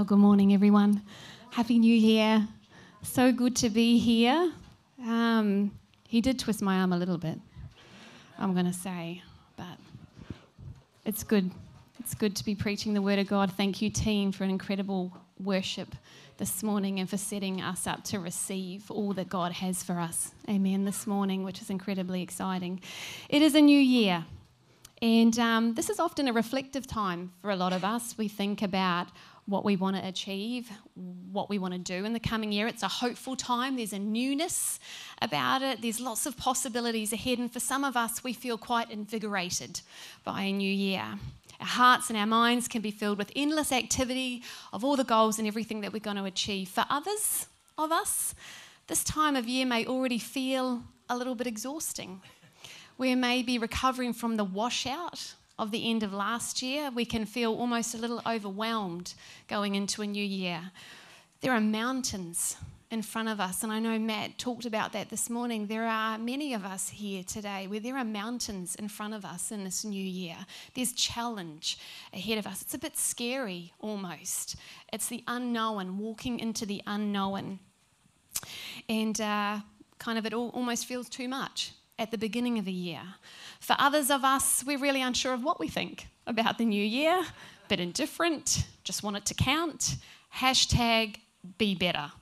Oh, good morning, everyone. Happy New Year. So good to be here. Um, he did twist my arm a little bit, I'm going to say, but it's good. It's good to be preaching the Word of God. Thank you, team, for an incredible worship this morning and for setting us up to receive all that God has for us. Amen. This morning, which is incredibly exciting. It is a new year. And um, this is often a reflective time for a lot of us. We think about what we want to achieve, what we want to do in the coming year. It's a hopeful time, there's a newness about it, there's lots of possibilities ahead. And for some of us, we feel quite invigorated by a new year. Our hearts and our minds can be filled with endless activity of all the goals and everything that we're going to achieve. For others of us, this time of year may already feel a little bit exhausting. We may be recovering from the washout of the end of last year. We can feel almost a little overwhelmed going into a new year. There are mountains in front of us, and I know Matt talked about that this morning. There are many of us here today where there are mountains in front of us in this new year. There's challenge ahead of us. It's a bit scary almost. It's the unknown, walking into the unknown. And uh, kind of it all, almost feels too much at the beginning of the year. For others of us, we're really unsure of what we think about the new year, bit indifferent, just want it to count. Hashtag be better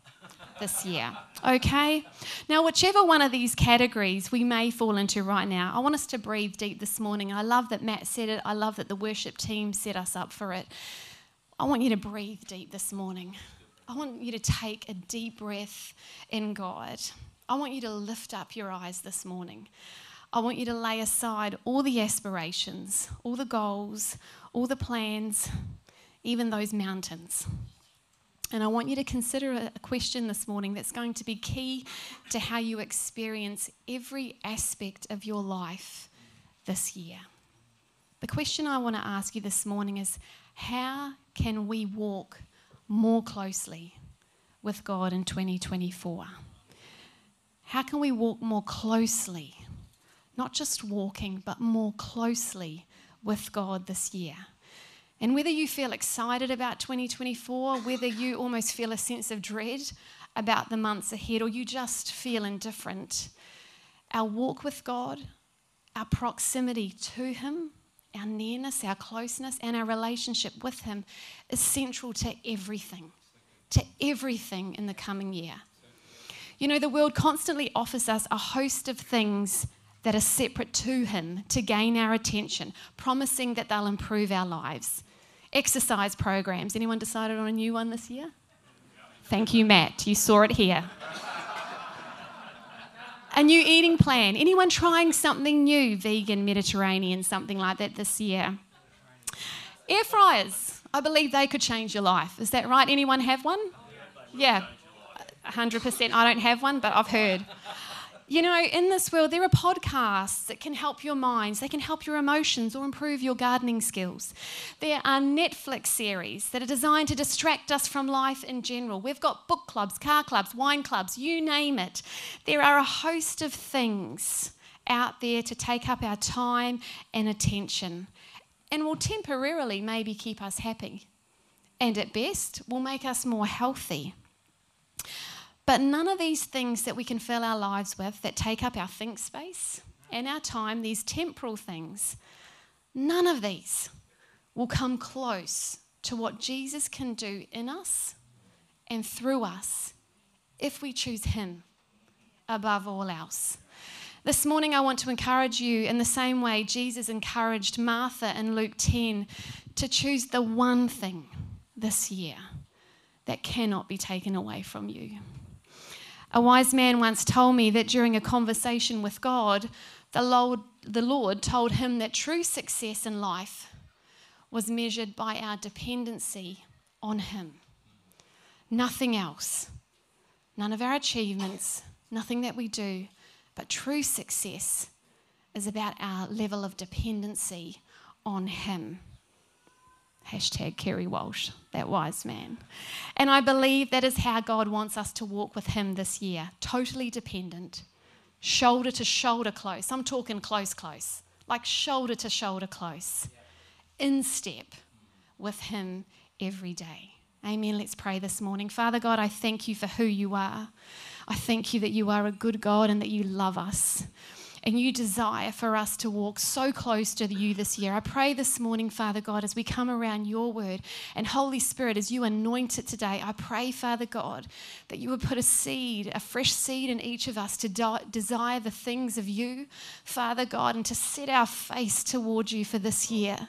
this year. Okay? Now, whichever one of these categories we may fall into right now, I want us to breathe deep this morning. I love that Matt said it, I love that the worship team set us up for it. I want you to breathe deep this morning. I want you to take a deep breath in God. I want you to lift up your eyes this morning. I want you to lay aside all the aspirations, all the goals, all the plans, even those mountains. And I want you to consider a question this morning that's going to be key to how you experience every aspect of your life this year. The question I want to ask you this morning is how can we walk more closely with God in 2024? How can we walk more closely? Not just walking, but more closely with God this year. And whether you feel excited about 2024, whether you almost feel a sense of dread about the months ahead, or you just feel indifferent, our walk with God, our proximity to Him, our nearness, our closeness, and our relationship with Him is central to everything, to everything in the coming year. You know, the world constantly offers us a host of things that are separate to Him to gain our attention, promising that they'll improve our lives. Exercise programs. Anyone decided on a new one this year? Thank you, Matt. You saw it here. a new eating plan. Anyone trying something new, vegan, Mediterranean, something like that this year? Air fryers. I believe they could change your life. Is that right? Anyone have one? Yeah. 100%. I don't have one, but I've heard. You know, in this world, there are podcasts that can help your minds, they can help your emotions or improve your gardening skills. There are Netflix series that are designed to distract us from life in general. We've got book clubs, car clubs, wine clubs, you name it. There are a host of things out there to take up our time and attention and will temporarily maybe keep us happy. And at best, will make us more healthy. But none of these things that we can fill our lives with that take up our think space and our time, these temporal things, none of these will come close to what Jesus can do in us and through us if we choose Him above all else. This morning, I want to encourage you in the same way Jesus encouraged Martha in Luke 10 to choose the one thing this year that cannot be taken away from you. A wise man once told me that during a conversation with God, the Lord, the Lord told him that true success in life was measured by our dependency on Him. Nothing else. None of our achievements, nothing that we do, but true success is about our level of dependency on Him. Hashtag Kerry Walsh, that wise man. And I believe that is how God wants us to walk with Him this year totally dependent, shoulder to shoulder close. I'm talking close, close, like shoulder to shoulder close, in step with Him every day. Amen. Let's pray this morning. Father God, I thank you for who you are. I thank you that you are a good God and that you love us and you desire for us to walk so close to you this year. I pray this morning, Father God, as we come around your word and Holy Spirit, as you anoint it today, I pray, Father God, that you would put a seed, a fresh seed in each of us to de- desire the things of you, Father God, and to set our face toward you for this year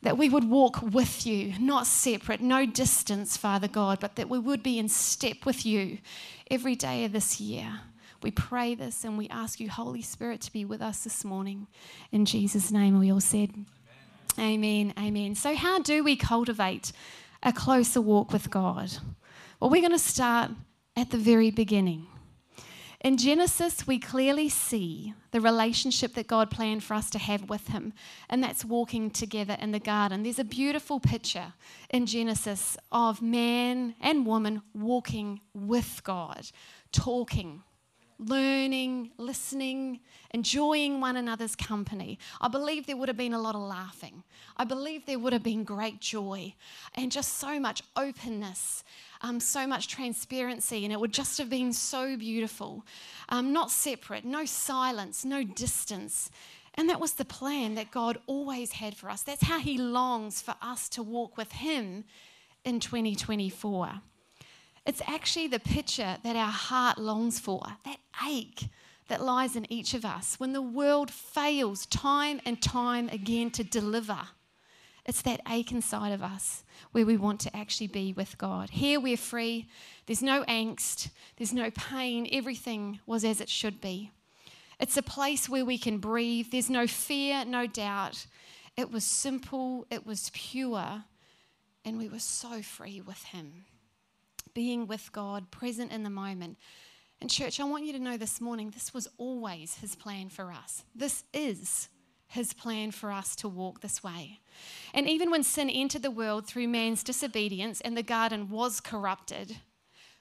that we would walk with you, not separate, no distance, Father God, but that we would be in step with you every day of this year. We pray this and we ask you, Holy Spirit, to be with us this morning. In Jesus' name, we all said, Amen. Amen. Amen. So, how do we cultivate a closer walk with God? Well, we're going to start at the very beginning. In Genesis, we clearly see the relationship that God planned for us to have with Him, and that's walking together in the garden. There's a beautiful picture in Genesis of man and woman walking with God, talking, learning, listening, enjoying one another's company. I believe there would have been a lot of laughing. I believe there would have been great joy and just so much openness, um, so much transparency, and it would just have been so beautiful. Um, not separate, no silence, no distance. And that was the plan that God always had for us. That's how He longs for us to walk with Him in 2024. It's actually the picture that our heart longs for, that ache that lies in each of us when the world fails time and time again to deliver. It's that ache inside of us where we want to actually be with God. Here we're free. There's no angst, there's no pain. Everything was as it should be. It's a place where we can breathe. There's no fear, no doubt. It was simple, it was pure, and we were so free with Him being with God, present in the moment. And, church, I want you to know this morning this was always His plan for us. This is His plan for us to walk this way. And even when sin entered the world through man's disobedience and the garden was corrupted,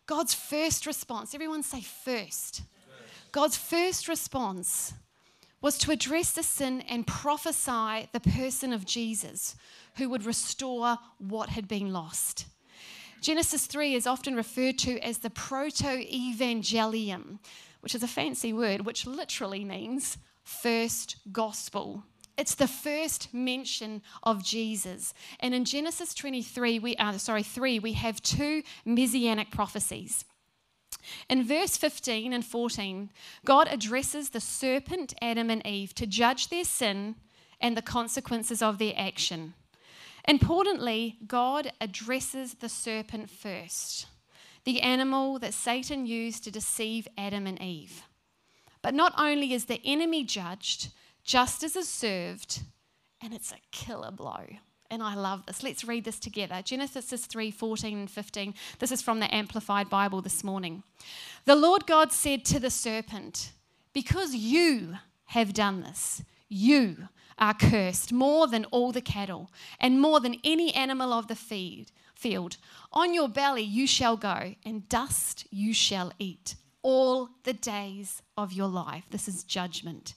God's first response, everyone say first. God's first response was to address the sin and prophesy the person of Jesus who would restore what had been lost. Genesis 3 is often referred to as the proto evangelium, which is a fancy word, which literally means first gospel. It's the first mention of Jesus. And in Genesis 23, we uh, sorry, 3, we have two messianic prophecies. In verse 15 and 14, God addresses the serpent, Adam and Eve, to judge their sin and the consequences of their action. Importantly, God addresses the serpent first, the animal that Satan used to deceive Adam and Eve. But not only is the enemy judged, justice is served, and it's a killer blow. And I love this. Let's read this together. Genesis 3 14 and 15. This is from the Amplified Bible this morning. The Lord God said to the serpent, Because you have done this, you are cursed more than all the cattle and more than any animal of the feed, field. On your belly you shall go, and dust you shall eat all the days of your life. This is judgment.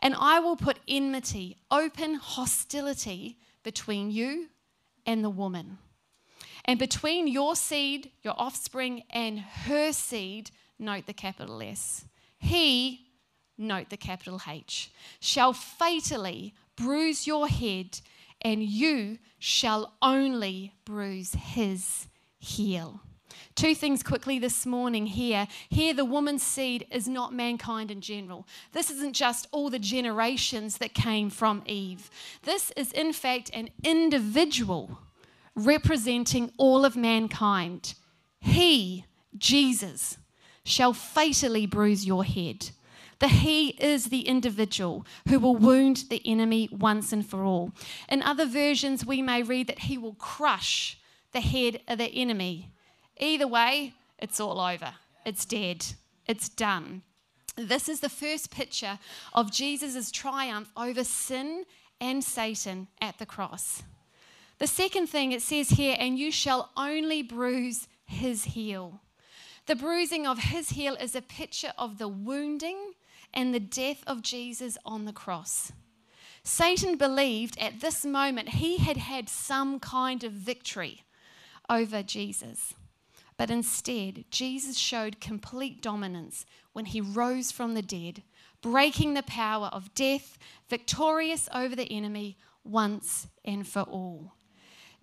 And I will put enmity, open hostility between you and the woman, and between your seed, your offspring, and her seed. Note the capital S. He note the capital H, shall fatally bruise your head, and you shall only bruise his heel. Two things quickly this morning here. Here, the woman's seed is not mankind in general. This isn't just all the generations that came from Eve. This is, in fact, an individual representing all of mankind. He, Jesus, shall fatally bruise your head that he is the individual who will wound the enemy once and for all. In other versions, we may read that he will crush the head of the enemy. Either way, it's all over. It's dead. It's done. This is the first picture of Jesus' triumph over sin and Satan at the cross. The second thing it says here, and you shall only bruise his heel. The bruising of his heel is a picture of the wounding and the death of Jesus on the cross. Satan believed at this moment he had had some kind of victory over Jesus. But instead, Jesus showed complete dominance when he rose from the dead, breaking the power of death, victorious over the enemy once and for all.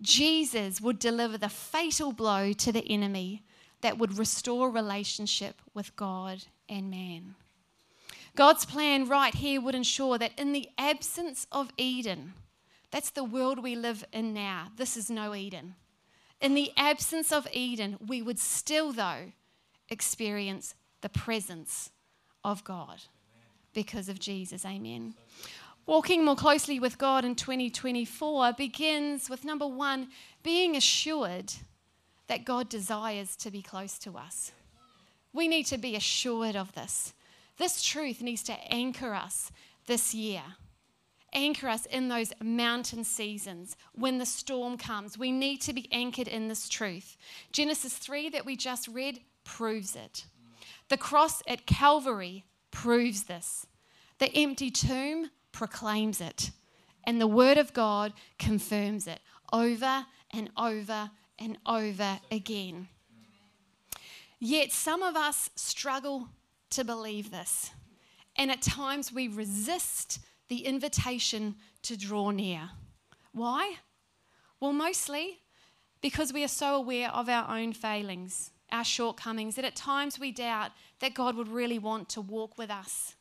Jesus would deliver the fatal blow to the enemy that would restore relationship with God and man. God's plan right here would ensure that in the absence of Eden, that's the world we live in now. This is no Eden. In the absence of Eden, we would still, though, experience the presence of God because of Jesus. Amen. Walking more closely with God in 2024 begins with number one, being assured that God desires to be close to us. We need to be assured of this. This truth needs to anchor us this year. Anchor us in those mountain seasons when the storm comes. We need to be anchored in this truth. Genesis 3 that we just read proves it. The cross at Calvary proves this. The empty tomb proclaims it. And the Word of God confirms it over and over and over again. Yet some of us struggle to believe this. And at times we resist the invitation to draw near. Why? Well, mostly because we are so aware of our own failings, our shortcomings, that at times we doubt that God would really want to walk with us.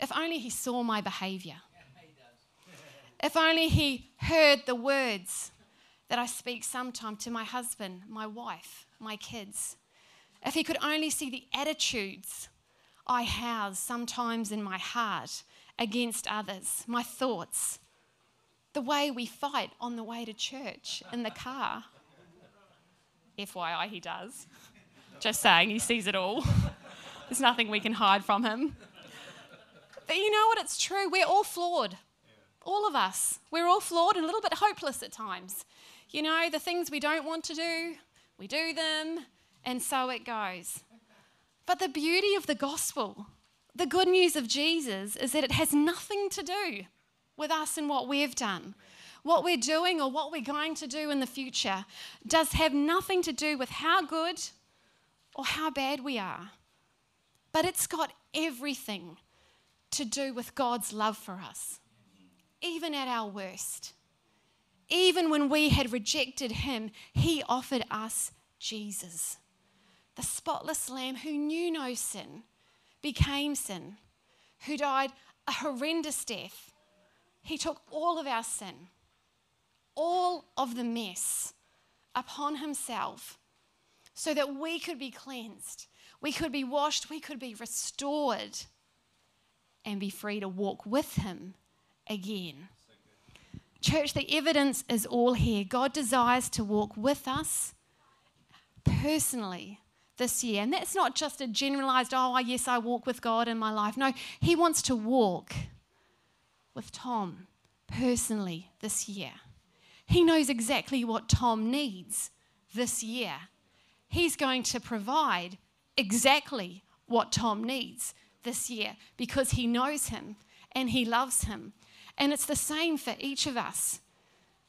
If only He saw my behavior. if only He heard the words that I speak sometime to my husband, my wife, my kids. If He could only see the attitudes I house sometimes in my heart against others, my thoughts, the way we fight on the way to church in the car. FYI, he does. Just saying, he sees it all. There's nothing we can hide from him. But you know what? It's true. We're all flawed. All of us. We're all flawed and a little bit hopeless at times. You know, the things we don't want to do, we do them, and so it goes. But the beauty of the gospel, the good news of Jesus, is that it has nothing to do with us and what we've done. What we're doing or what we're going to do in the future does have nothing to do with how good or how bad we are. But it's got everything to do with God's love for us, even at our worst. Even when we had rejected Him, He offered us Jesus, the spotless Lamb who knew no sin, became sin, who died a horrendous death. He took all of our sin, all of the mess upon Himself so that we could be cleansed, we could be washed, we could be restored and be free to walk with Him again. Church, the evidence is all here. God desires to walk with us personally this year. And that's not just a generalized, oh, yes, I walk with God in my life. No, He wants to walk with Tom personally this year. He knows exactly what Tom needs this year. He's going to provide exactly what Tom needs this year because he knows him and he loves him. And it's the same for each of us.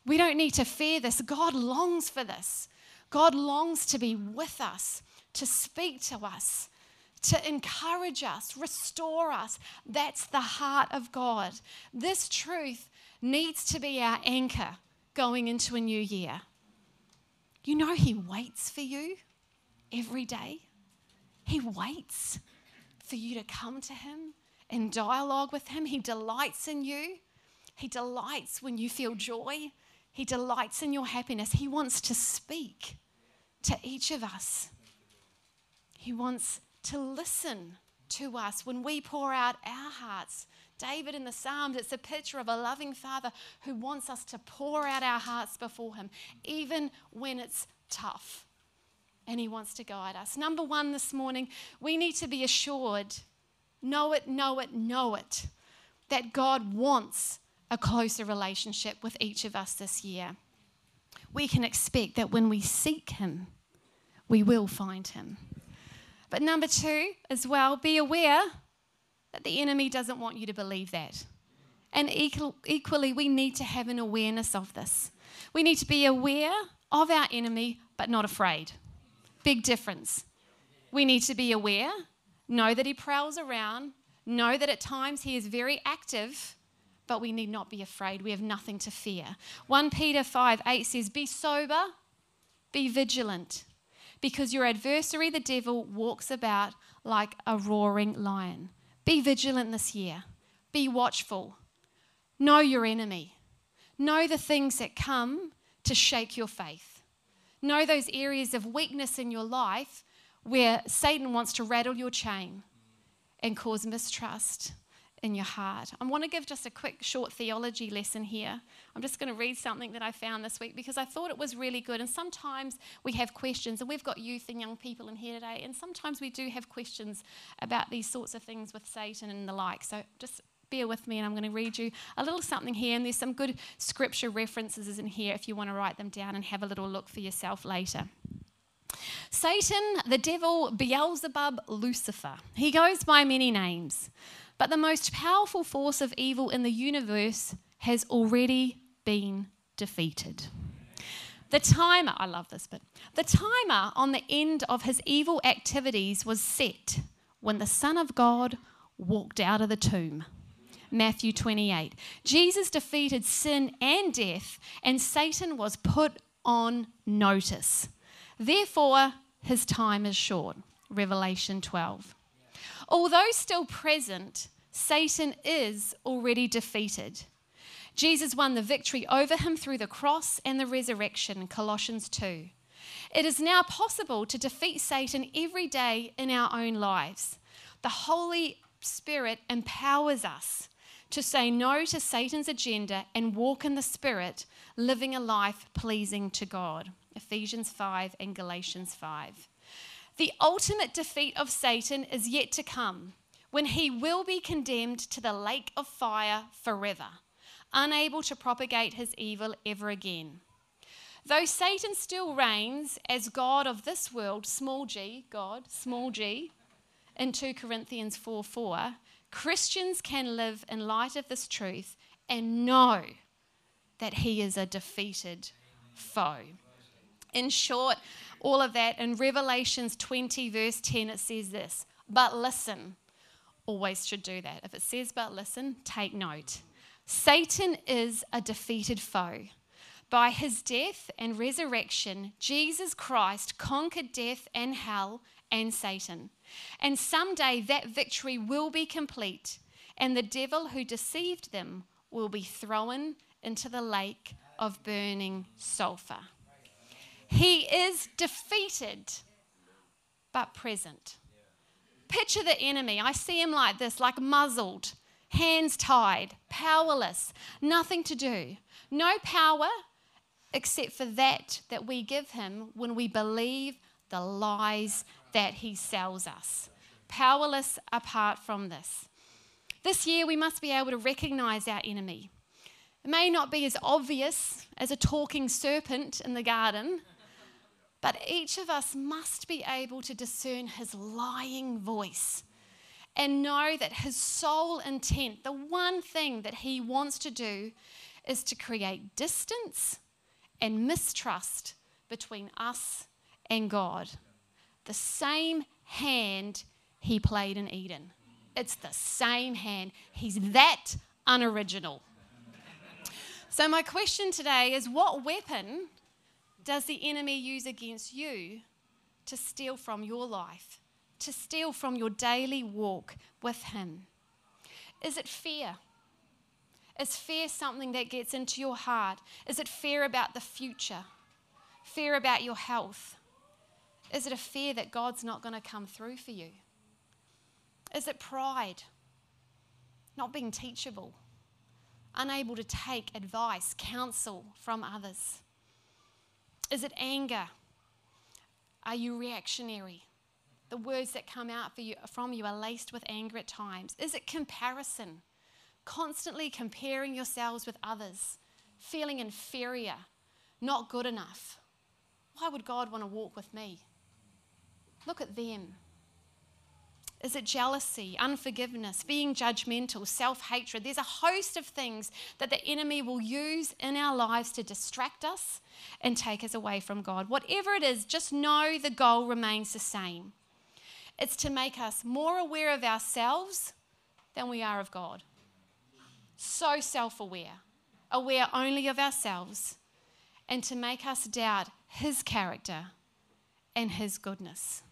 We don't need to fear this. God longs for this. God longs to be with us, to speak to us, to encourage us, restore us. That's the heart of God. This truth needs to be our anchor going into a new year. You know, He waits for you every day. He waits for you to come to Him in dialogue with Him. He delights in you. He delights when you feel joy. He delights in your happiness. He wants to speak to each of us. He wants to listen to us when we pour out our hearts. David in the Psalms, it's a picture of a loving father who wants us to pour out our hearts before him, even when it's tough and He wants to guide us. Number one this morning, we need to be assured know it, know it, know it that God wants a closer relationship with each of us this year. We can expect that when we seek Him, we will find Him. But number two, as well, be aware that the enemy doesn't want you to believe that. And equally, we need to have an awareness of this. We need to be aware of our enemy, but not afraid. Big difference. We need to be aware, know that he prowls around, know that at times he is very active, but we need not be afraid. We have nothing to fear. 1 Peter 5 8 says, Be sober, be vigilant, because your adversary, the devil, walks about like a roaring lion. Be vigilant this year, be watchful, know your enemy, know the things that come to shake your faith, know those areas of weakness in your life where Satan wants to rattle your chain and cause mistrust in your heart. I want to give just a quick short theology lesson here. I'm just going to read something that I found this week because I thought it was really good. And sometimes we have questions, and we've got youth and young people in here today, and sometimes we do have questions about these sorts of things with Satan and the like. So just bear with me, and I'm going to read you a little something here. And there's some good scripture references in here if you want to write them down and have a little look for yourself later. Satan, the devil, Beelzebub, Lucifer. He goes by many names. But the most powerful force of evil in the universe has already been defeated. The timer, I love this bit, the timer on the end of his evil activities was set when the Son of God walked out of the tomb. Matthew 28. Jesus defeated sin and death, and Satan was put on notice. Therefore, his time is short. Revelation 12. Although still present, Satan is already defeated. Jesus won the victory over him through the cross and the resurrection, Colossians 2. It is now possible to defeat Satan every day in our own lives. The Holy Spirit empowers us to say no to Satan's agenda and walk in the Spirit, living a life pleasing to God. Ephesians 5 and Galatians 5. The ultimate defeat of Satan is yet to come when he will be condemned to the lake of fire forever, unable to propagate his evil ever again. Though Satan still reigns as God of this world, small g, God, small g, in 2 Corinthians 4 4, Christians can live in light of this truth and know that he is a defeated foe. In short, all of that. In Revelations 20, verse 10, it says this But listen, always should do that. If it says but listen, take note. Satan is a defeated foe. By his death and resurrection, Jesus Christ conquered death and hell and Satan. And someday that victory will be complete, and the devil who deceived them will be thrown into the lake of burning sulfur. He is defeated, but present. Picture the enemy. I see him like this, like muzzled, hands tied, powerless, nothing to do. No power except for that that we give him when we believe the lies that he sells us. Powerless apart from this. This year, we must be able to recognize our enemy. It may not be as obvious as a talking serpent in the garden, but each of us must be able to discern his lying voice and know that his sole intent, the one thing that he wants to do, is to create distance and mistrust between us and God. The same hand he played in Eden. It's the same hand. He's that unoriginal. So, my question today is what weapon does the enemy use against you to steal from your life, to steal from your daily walk with him? Is it fear? Is fear something that gets into your heart? Is it fear about the future? Fear about your health? Is it a fear that God's not going to come through for you? Is it pride? Not being teachable? Unable to take advice, counsel from others? Is it anger? Are you reactionary? The words that come out you, from you are laced with anger at times. Is it comparison? Constantly comparing yourselves with others, feeling inferior, not good enough. Why would God want to walk with me? Look at them. Is it jealousy, unforgiveness, being judgmental, self hatred? There's a host of things that the enemy will use in our lives to distract us and take us away from God. Whatever it is, just know the goal remains the same it's to make us more aware of ourselves than we are of God. So self aware, aware only of ourselves, and to make us doubt His character and His goodness.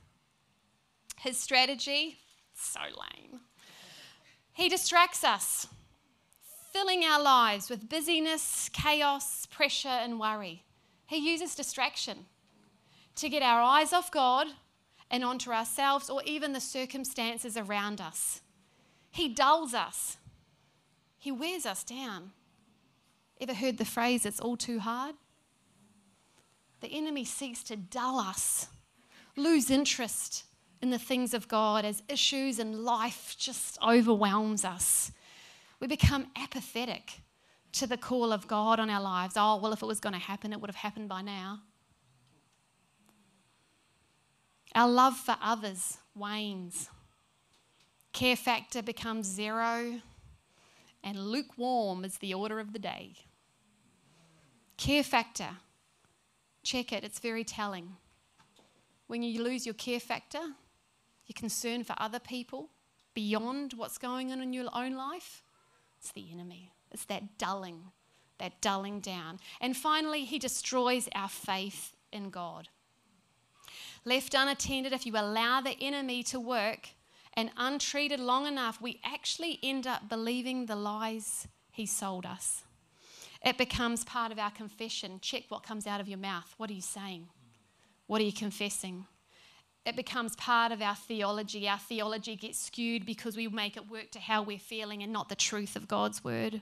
His strategy, so lame. He distracts us, filling our lives with busyness, chaos, pressure, and worry. He uses distraction to get our eyes off God and onto ourselves or even the circumstances around us. He dulls us, He wears us down. Ever heard the phrase, it's all too hard? The enemy seeks to dull us, lose interest in the things of God as issues and life just overwhelms us. We become apathetic to the call of God on our lives. Oh, well, if it was going to happen, it would have happened by now. Our love for others wanes. Care factor becomes zero, and lukewarm is the order of the day. Care factor, check it, it's very telling. When you lose your care factor, your concern for other people beyond what's going on in your own life, it's the enemy. It's that dulling, that dulling down. And finally, he destroys our faith in God. Left unattended, if you allow the enemy to work and untreated long enough, we actually end up believing the lies he sold us. It becomes part of our confession. Check what comes out of your mouth. What are you saying? What are you confessing? It becomes part of our theology. Our theology gets skewed because we make it work to how we're feeling and not the truth of God's word.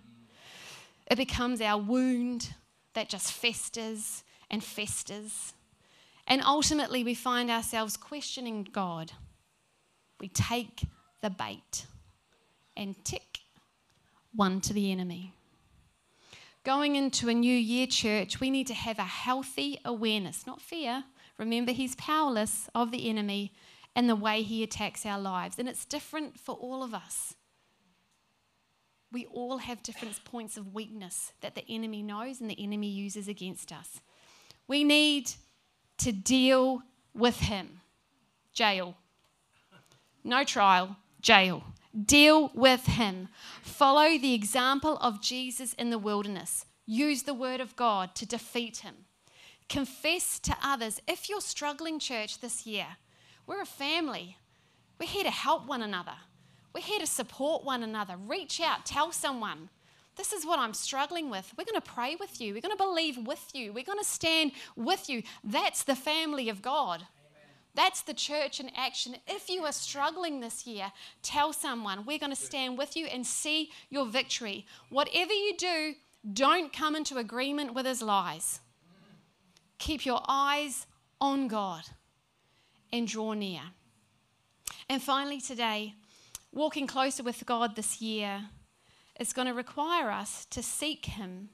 It becomes our wound that just festers and festers. And ultimately, we find ourselves questioning God. We take the bait and tick one to the enemy. Going into a new year, church, we need to have a healthy awareness, not fear. Remember, he's powerless of the enemy and the way he attacks our lives. And it's different for all of us. We all have different points of weakness that the enemy knows and the enemy uses against us. We need to deal with him. Jail. No trial, jail. Deal with him. Follow the example of Jesus in the wilderness. Use the word of God to defeat him. Confess to others. If you're struggling, church, this year, we're a family. We're here to help one another. We're here to support one another. Reach out, tell someone. This is what I'm struggling with. We're going to pray with you. We're going to believe with you. We're going to stand with you. That's the family of God. That's the church in action. If you are struggling this year, tell someone. We're going to stand with you and see your victory. Whatever you do, don't come into agreement with his lies. Keep your eyes on God and draw near. And finally, today, walking closer with God this year is going to require us to seek Him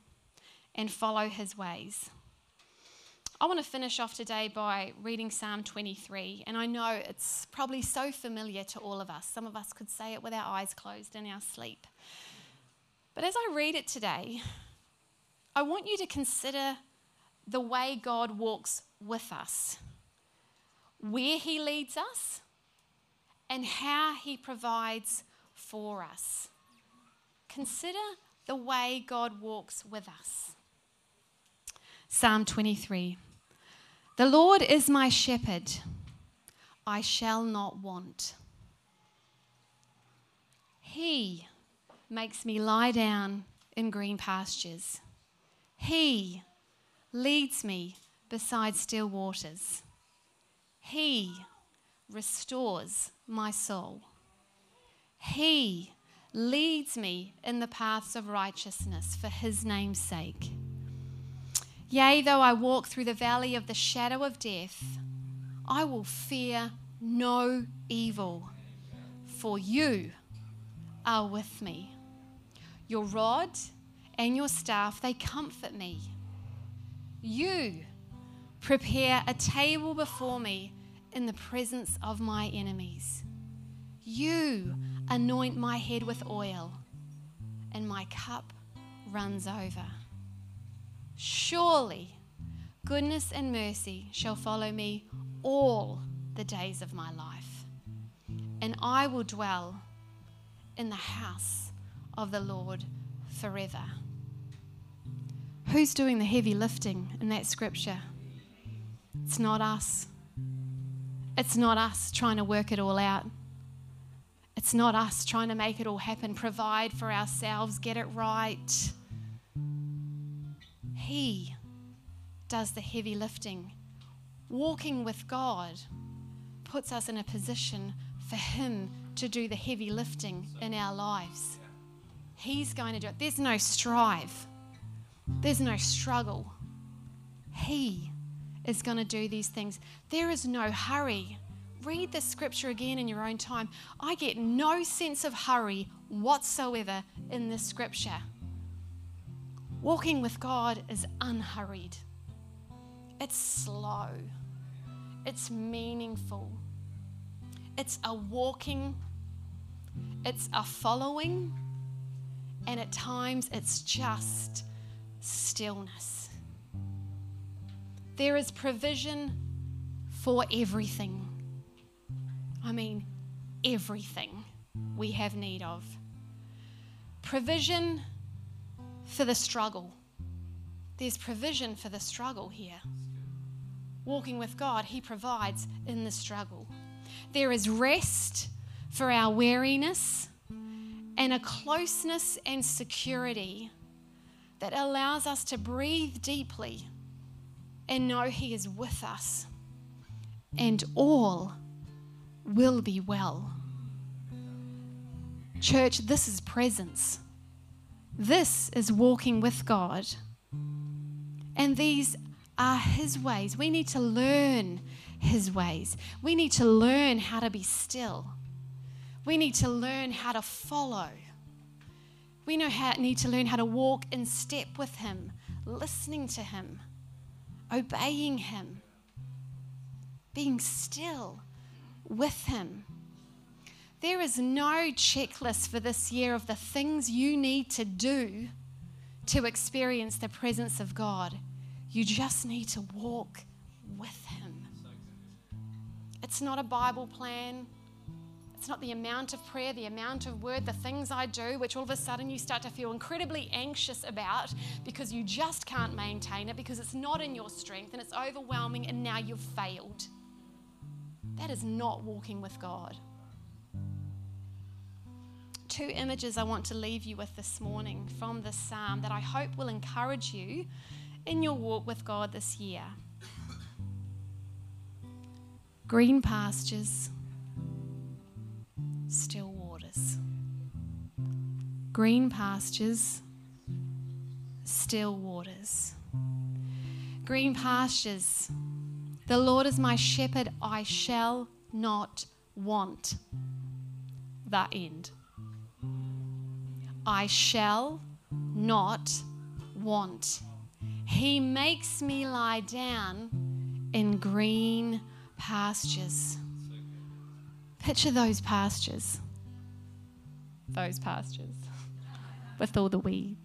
and follow His ways. I want to finish off today by reading Psalm 23, and I know it's probably so familiar to all of us. Some of us could say it with our eyes closed in our sleep. But as I read it today, I want you to consider the way God walks with us, where He leads us, and how He provides for us. Consider the way God walks with us. Psalm 23 The Lord is my shepherd, I shall not want. He makes me lie down in green pastures. He leads me beside still waters. He restores my soul. He leads me in the paths of righteousness for his name's sake. Yea, though I walk through the valley of the shadow of death, I will fear no evil, for you are with me. Your rod and your staff, they comfort me. You prepare a table before me in the presence of my enemies. You anoint my head with oil, and my cup runs over. Surely goodness and mercy shall follow me all the days of my life, and I will dwell in the house of the Lord forever. Who's doing the heavy lifting in that scripture? It's not us. It's not us trying to work it all out. It's not us trying to make it all happen, provide for ourselves, get it right. He does the heavy lifting. Walking with God puts us in a position for Him to do the heavy lifting in our lives. He's going to do it. There's no strive, there's no struggle. He is going to do these things. There is no hurry. Read the scripture again in your own time. I get no sense of hurry whatsoever in this scripture. Walking with God is unhurried, it's slow, it's meaningful, it's a walking, it's a following, and at times it's just stillness. There is provision for everything. I mean, everything we have need of. Provision for the struggle. There's provision for the struggle here. Walking with God, He provides in the struggle. There is rest for our weariness and a closeness and security that allows us to breathe deeply and know He is with us, and all will be well. Church, this is presence. This is walking with God. And these are His ways. We need to learn His ways. We need to learn how to be still. We need to learn how to follow. We know how, need to learn how to walk in step with Him, listening to Him obeying Him, being still with Him. There is no checklist for this year of the things you need to do to experience the presence of God. You just need to walk with Him. It's not a Bible plan. It's not the amount of prayer, the amount of word, the things I do, which all of a sudden you start to feel incredibly anxious about because you just can't maintain it because it's not in your strength and it's overwhelming and now you've failed. That is not walking with God. Two images I want to leave you with this morning from this psalm that I hope will encourage you in your walk with God this year. Green pastures still waters. Green pastures, still waters. Green pastures. The Lord is my shepherd, I shall not want. The end. I shall not want. He makes me lie down in green pastures. Picture those pastures. Those pastures with all the weed.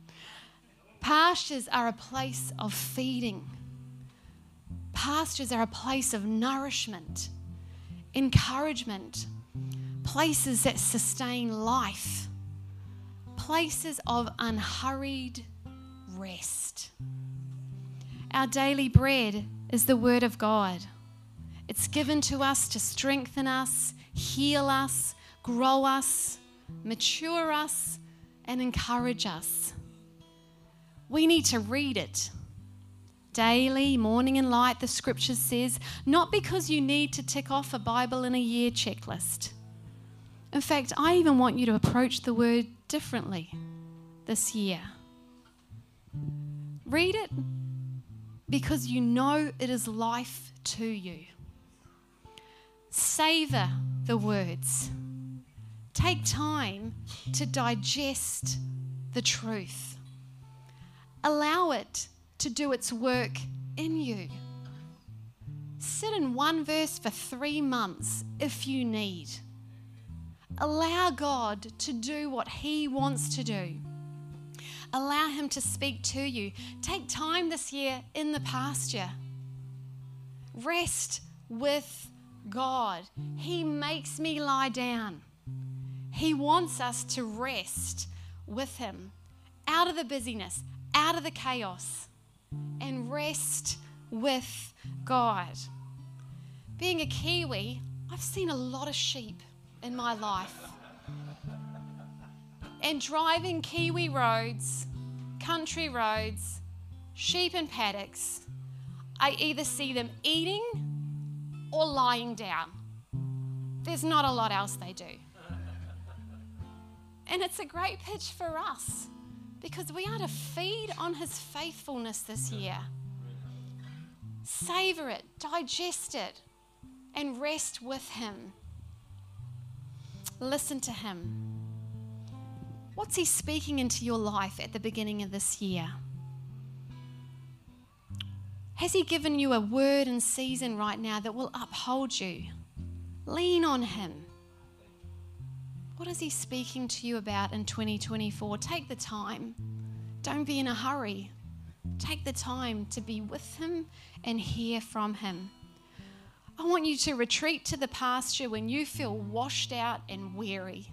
Pastures are a place of feeding. Pastures are a place of nourishment, encouragement, places that sustain life, places of unhurried rest. Our daily bread is the Word of God. It's given to us to strengthen us, heal us, grow us, mature us, and encourage us. We need to read it daily, morning and light, the scripture says, not because you need to tick off a Bible in a year checklist. In fact, I even want you to approach the word differently this year. Read it because you know it is life to you. Savor the words. Take time to digest the truth. Allow it to do its work in you. Sit in one verse for three months if you need. Allow God to do what He wants to do. Allow Him to speak to you. Take time this year in the pasture. Rest with God. He makes me lie down. He wants us to rest with Him out of the busyness, out of the chaos, and rest with God. Being a Kiwi, I've seen a lot of sheep in my life. And driving Kiwi roads, country roads, sheep and paddocks, I either see them eating or lying down. There's not a lot else they do. And it's a great pitch for us because we are to feed on his faithfulness this year. Savor it, digest it, and rest with him. Listen to him. What's he speaking into your life at the beginning of this year? Has he given you a word and season right now that will uphold you? Lean on him. What is He speaking to you about in 2024? Take the time. Don't be in a hurry. Take the time to be with Him and hear from Him. I want you to retreat to the pasture when you feel washed out and weary.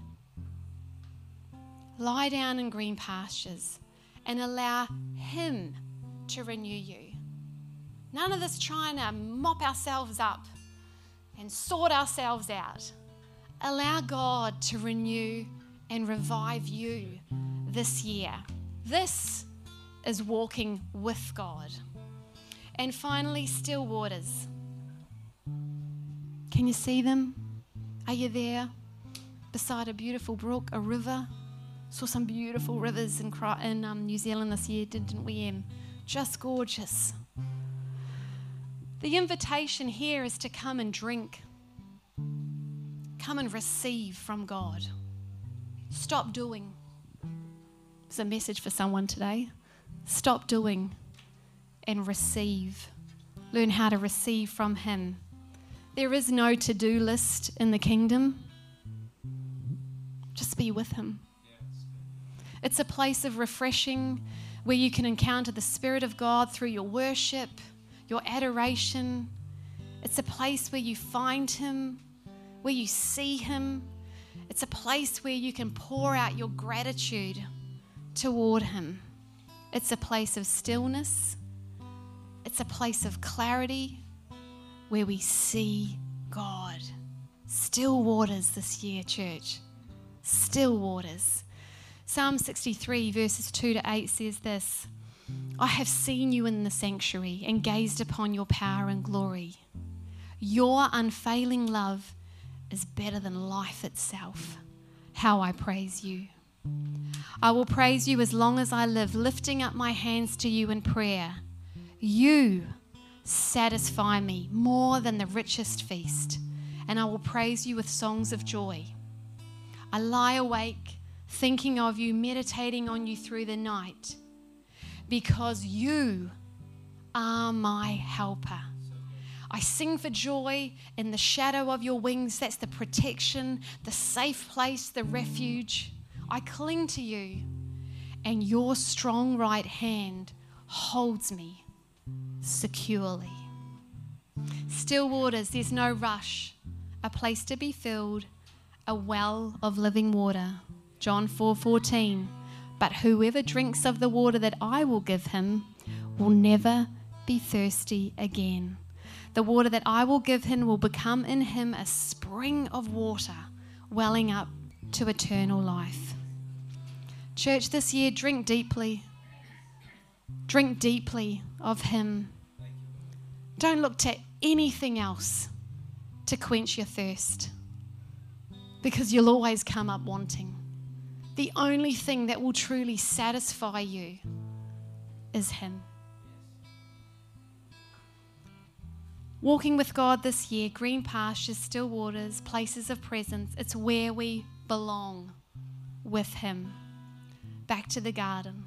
Lie down in green pastures and allow Him to renew you. None of this trying to mop ourselves up and sort ourselves out. Allow God to renew and revive you this year. This is walking with God. And finally, still waters. Can you see them? Are you there? Beside a beautiful brook, a river. Saw some beautiful rivers in, in um, New Zealand this year, didn't we, Em? Just gorgeous. The invitation here is to come and drink come and receive from God. Stop doing. It's a message for someone today. Stop doing and receive. Learn how to receive from Him. There is no to do list in the kingdom. Just be with Him. It's a place of refreshing where you can encounter the Spirit of God through your worship, your adoration. It's a place where you find Him, where you see Him. It's a place where you can pour out your gratitude toward Him. It's a place of stillness. It's a place of clarity where we see God. Still waters this year, church. Still waters. Psalm 63, verses 2 to 8 says this I have seen you in the sanctuary and gazed upon your power and glory. Your unfailing love is better than life itself. How I praise you. I will praise you as long as I live, lifting up my hands to you in prayer. You satisfy me more than the richest feast, and I will praise you with songs of joy. I lie awake, thinking of you, meditating on you through the night, because you are my helper. I sing for joy in the shadow of your wings. That's the protection, the safe place, the refuge. I cling to you, and your strong right hand holds me securely. Still waters, there's no rush, a place to be filled, a well of living water. John 4:14. 4, 14. But whoever drinks of the water that I will give him will never be thirsty again. The water that I will give him will become in him a spring of water welling up to eternal life. Church, this year, drink deeply. Drink deeply of him. Don't look to anything else to quench your thirst because you'll always come up wanting. The only thing that will truly satisfy you is Him. Walking with God this year, green pastures, still waters, places of presence, it's where we belong with Him. Back to the garden.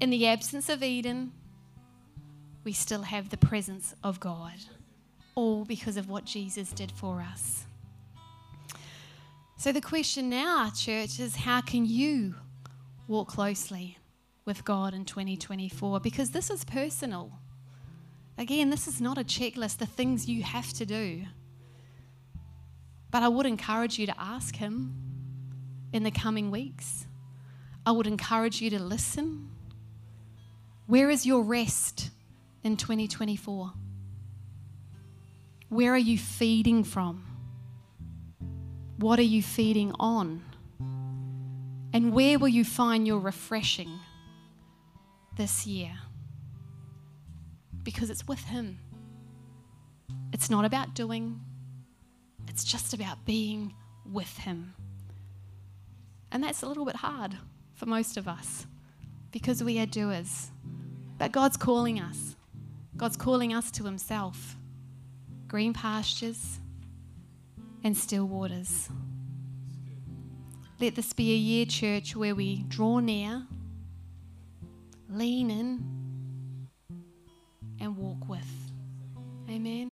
In the absence of Eden, we still have the presence of God, all because of what Jesus did for us. So, the question now, church, is how can you walk closely with God in 2024? Because this is personal. Again, this is not a checklist, the things you have to do. But I would encourage you to ask Him in the coming weeks. I would encourage you to listen. Where is your rest in 2024? Where are you feeding from? What are you feeding on? And where will you find your refreshing this year? Because it's with Him. It's not about doing, it's just about being with Him. And that's a little bit hard for most of us because we are doers. But God's calling us. God's calling us to Himself green pastures and still waters. Let this be a year, church, where we draw near, lean in, and walk with. Amen.